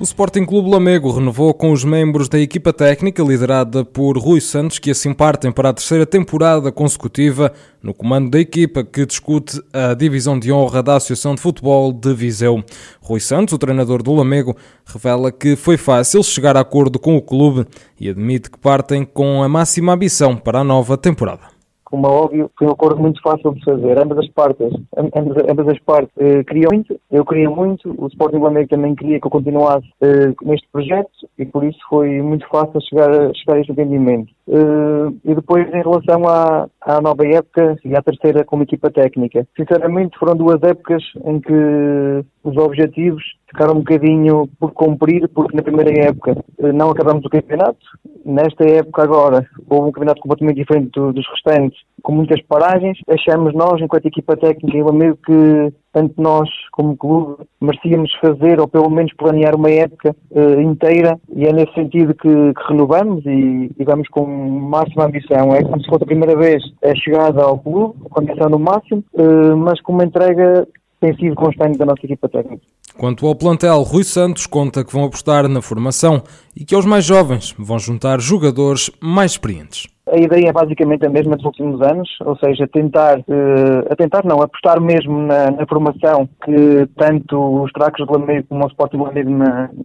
O Sporting Clube Lamego renovou com os membros da equipa técnica liderada por Rui Santos, que assim partem para a terceira temporada consecutiva no comando da equipa que discute a divisão de honra da Associação de Futebol de Viseu. Rui Santos, o treinador do Lamego, revela que foi fácil chegar a acordo com o clube e admite que partem com a máxima ambição para a nova temporada como é óbvio, foi um acordo muito fácil de fazer. Ambas as partes, ambas, ambas as partes eh, queriam muito, eu queria muito, o Sporting Lamego também queria que eu continuasse eh, neste projeto e por isso foi muito fácil chegar, a, chegar a este entendimento. Eh, e depois, em relação à, à nova época e à terceira como equipa técnica, sinceramente foram duas épocas em que os objetivos ficaram um bocadinho por cumprir, porque na primeira época eh, não acabamos o campeonato. Nesta época agora houve um campeonato completamente diferente dos restantes, com muitas paragens. Achamos nós, enquanto equipa técnica amigo, que tanto nós como clube merecíamos fazer ou pelo menos planear uma época uh, inteira e é nesse sentido que, que renovamos e, e, vamos com máxima ambição. É como se fosse a primeira vez a chegada ao clube, com ambição no máximo, uh, mas com uma entrega tem sido constante da nossa equipa técnica. Quanto ao plantel, Rui Santos conta que vão apostar na formação e que aos mais jovens vão juntar jogadores mais experientes. A ideia é basicamente a mesma dos últimos anos, ou seja, tentar, uh, tentar não, apostar mesmo na, na, formação que tanto os Tracos de Lamego como o Sporting de Lamego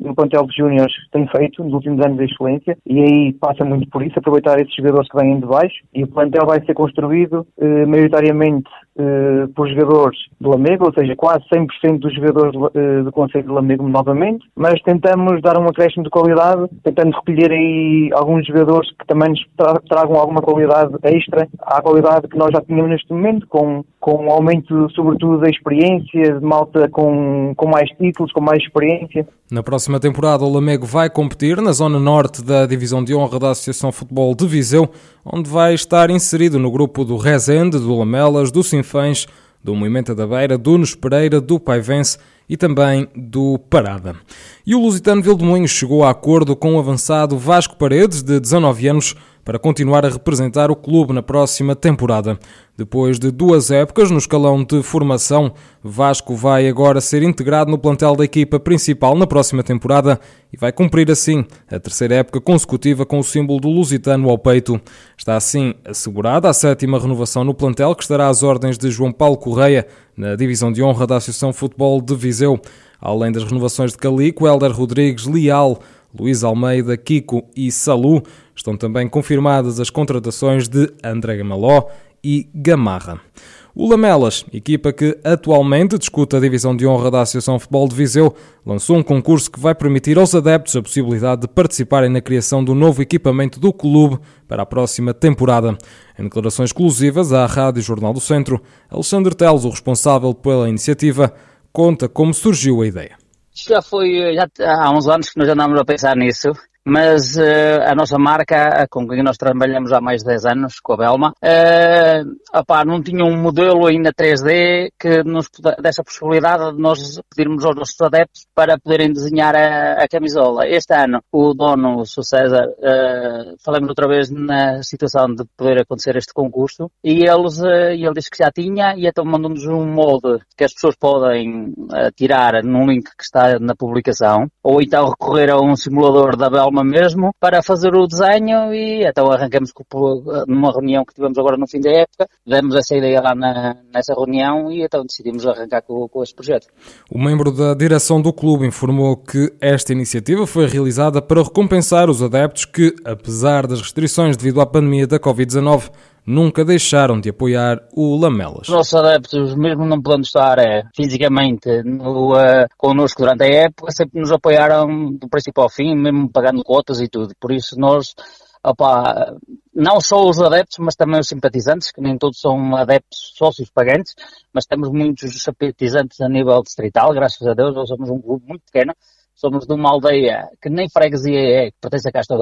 no plantel de Júniores têm feito nos últimos anos de excelência e aí passa muito por isso, aproveitar esses jogadores que vêm de baixo e o plantel vai ser construído uh, maioritariamente uh, por jogadores de Lamego, ou seja, quase 100% dos jogadores uh, do Conselho de Lamego novamente, mas tentamos dar um acréscimo de qualidade, tentando recolher aí alguns jogadores que também nos tra tragam alguma qualidade extra à qualidade que nós já tínhamos neste momento, com, com um aumento, sobretudo, da experiência, de malta com, com mais títulos, com mais experiência. Na próxima temporada, o Lamego vai competir na zona norte da Divisão de Honra da Associação Futebol de Viseu, onde vai estar inserido no grupo do Rezende, do Lamelas, do Sinfãs, do Movimento da Beira, do Nunes Pereira, do Paivense e também do Parada. E o Lusitano Vildemunhos chegou a acordo com o avançado Vasco Paredes, de 19 anos, para continuar a representar o clube na próxima temporada. Depois de duas épocas no escalão de formação, Vasco vai agora ser integrado no plantel da equipa principal na próxima temporada e vai cumprir assim a terceira época consecutiva com o símbolo do Lusitano ao peito. Está assim assegurada a sétima renovação no plantel que estará às ordens de João Paulo Correia na divisão de honra da Associação Futebol de Viseu. Além das renovações de Calico, Helder Rodrigues, Leal, Luís Almeida, Kiko e Salu, estão também confirmadas as contratações de André Gamaló e Gamarra. O Lamelas, equipa que atualmente discuta a divisão de honra da Associação Futebol de Viseu, lançou um concurso que vai permitir aos adeptos a possibilidade de participarem na criação do novo equipamento do clube para a próxima temporada. Em declarações exclusivas à Rádio Jornal do Centro, Alexandre Teles, o responsável pela iniciativa, conta como surgiu a ideia. Já foi já há uns anos que nós andamos a pensar nisso mas uh, a nossa marca, com quem nós trabalhamos há mais de 10 anos, com a Belma, uh, opá, não tinha um modelo ainda 3D que nos desse a possibilidade de nós pedirmos aos nossos adeptos para poderem desenhar a, a camisola. Este ano, o dono, o. César, uh, falamos outra vez na situação de poder acontecer este concurso, e eles, uh, ele disse que já tinha, e então mandou-nos um molde que as pessoas podem tirar num link que está na publicação, ou então recorrer a um simulador da Belma mesmo para fazer o desenho e então arrancamos numa reunião que tivemos agora no fim da época, demos essa ideia lá na, nessa reunião e então decidimos arrancar com, com este projeto. O membro da direção do clube informou que esta iniciativa foi realizada para recompensar os adeptos que, apesar das restrições devido à pandemia da Covid-19, nunca deixaram de apoiar o Lamelas. Os nossos adeptos, mesmo não podendo estar é, fisicamente no, uh, connosco durante a época, sempre nos apoiaram do princípio ao fim, mesmo pagando cotas e tudo. Por isso nós, opa, não só os adeptos, mas também os simpatizantes, que nem todos são adeptos sócios pagantes, mas temos muitos simpatizantes a nível distrital, graças a Deus, nós somos um clube muito pequeno, somos de uma aldeia que nem freguesia é, que pertence a Castro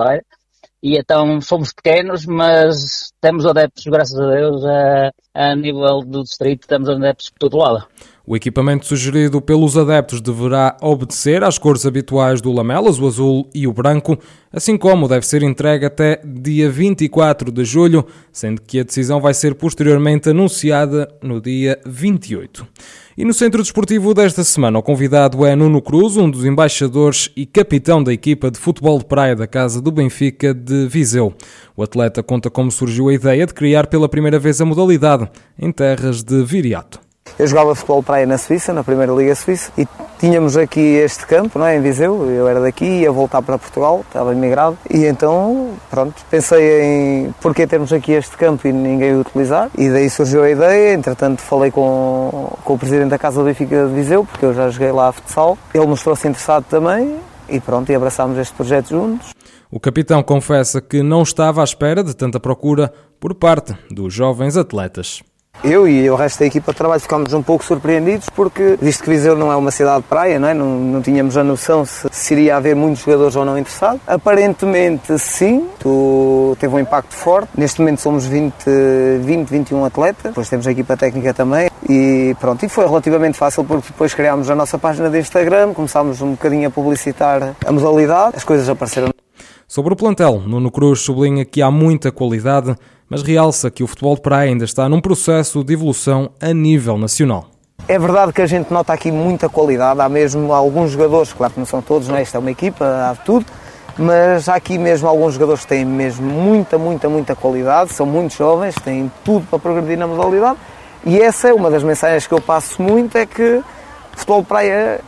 e então somos pequenos, mas temos adeptos, graças a Deus, a, a nível do distrito, temos adeptos por todo lado. O equipamento sugerido pelos adeptos deverá obedecer às cores habituais do Lamelas, o azul e o branco, assim como deve ser entregue até dia 24 de julho, sendo que a decisão vai ser posteriormente anunciada no dia 28. E no centro desportivo desta semana, o convidado é Nuno Cruz, um dos embaixadores e capitão da equipa de futebol de praia da Casa do Benfica de Viseu. O atleta conta como surgiu a ideia de criar pela primeira vez a modalidade em terras de Viriato. Eu jogava futebol de praia na Suíça, na Primeira Liga Suíça, e tínhamos aqui este campo, não é, em Viseu. Eu era daqui, ia voltar para Portugal, estava imigrado, e então, pronto, pensei em porquê termos aqui este campo e ninguém o utilizar, e daí surgiu a ideia. Entretanto, falei com, com o presidente da Casa Benfica de Viseu, porque eu já joguei lá a futsal. Ele mostrou-se interessado também, e pronto, e abraçámos este projeto juntos. O capitão confessa que não estava à espera de tanta procura por parte dos jovens atletas. Eu e o resto da equipa de trabalho ficámos um pouco surpreendidos porque, visto que Viseu não é uma cidade de praia, não, é? não, não tínhamos a noção se, se iria haver muitos jogadores ou não interessados. Aparentemente sim, tu, teve um impacto forte. Neste momento somos 20, 20, 21 atletas, depois temos a equipa técnica também e pronto, e foi relativamente fácil porque depois criámos a nossa página de Instagram, começámos um bocadinho a publicitar a modalidade, as coisas apareceram. Sobre o plantel, Nuno Cruz sublinha que há muita qualidade mas realça que o futebol de praia ainda está num processo de evolução a nível nacional. É verdade que a gente nota aqui muita qualidade, há mesmo alguns jogadores, claro que não são todos, não é? Esta é uma equipa, há tudo, mas há aqui mesmo alguns jogadores que têm mesmo muita, muita, muita qualidade, são muito jovens, têm tudo para progredir na modalidade e essa é uma das mensagens que eu passo muito, é que futebol de praia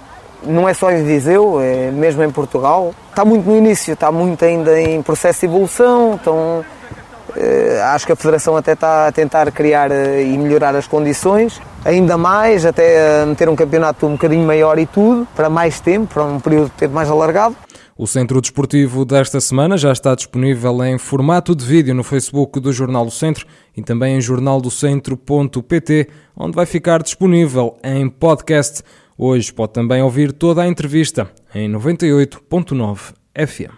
não é só em Viseu, é mesmo em Portugal. Está muito no início, está muito ainda em processo de evolução, estão acho que a Federação até está a tentar criar eh, e melhorar as condições, ainda mais, até meter um campeonato um bocadinho maior e tudo, para mais tempo, para um período de tempo mais alargado. O Centro Desportivo desta semana já está disponível em formato de vídeo no Facebook do Jornal do Centro e também em jornaldocentro.pt, onde vai ficar disponível em podcast. Hoje pode também ouvir toda a entrevista em 98.9 FM.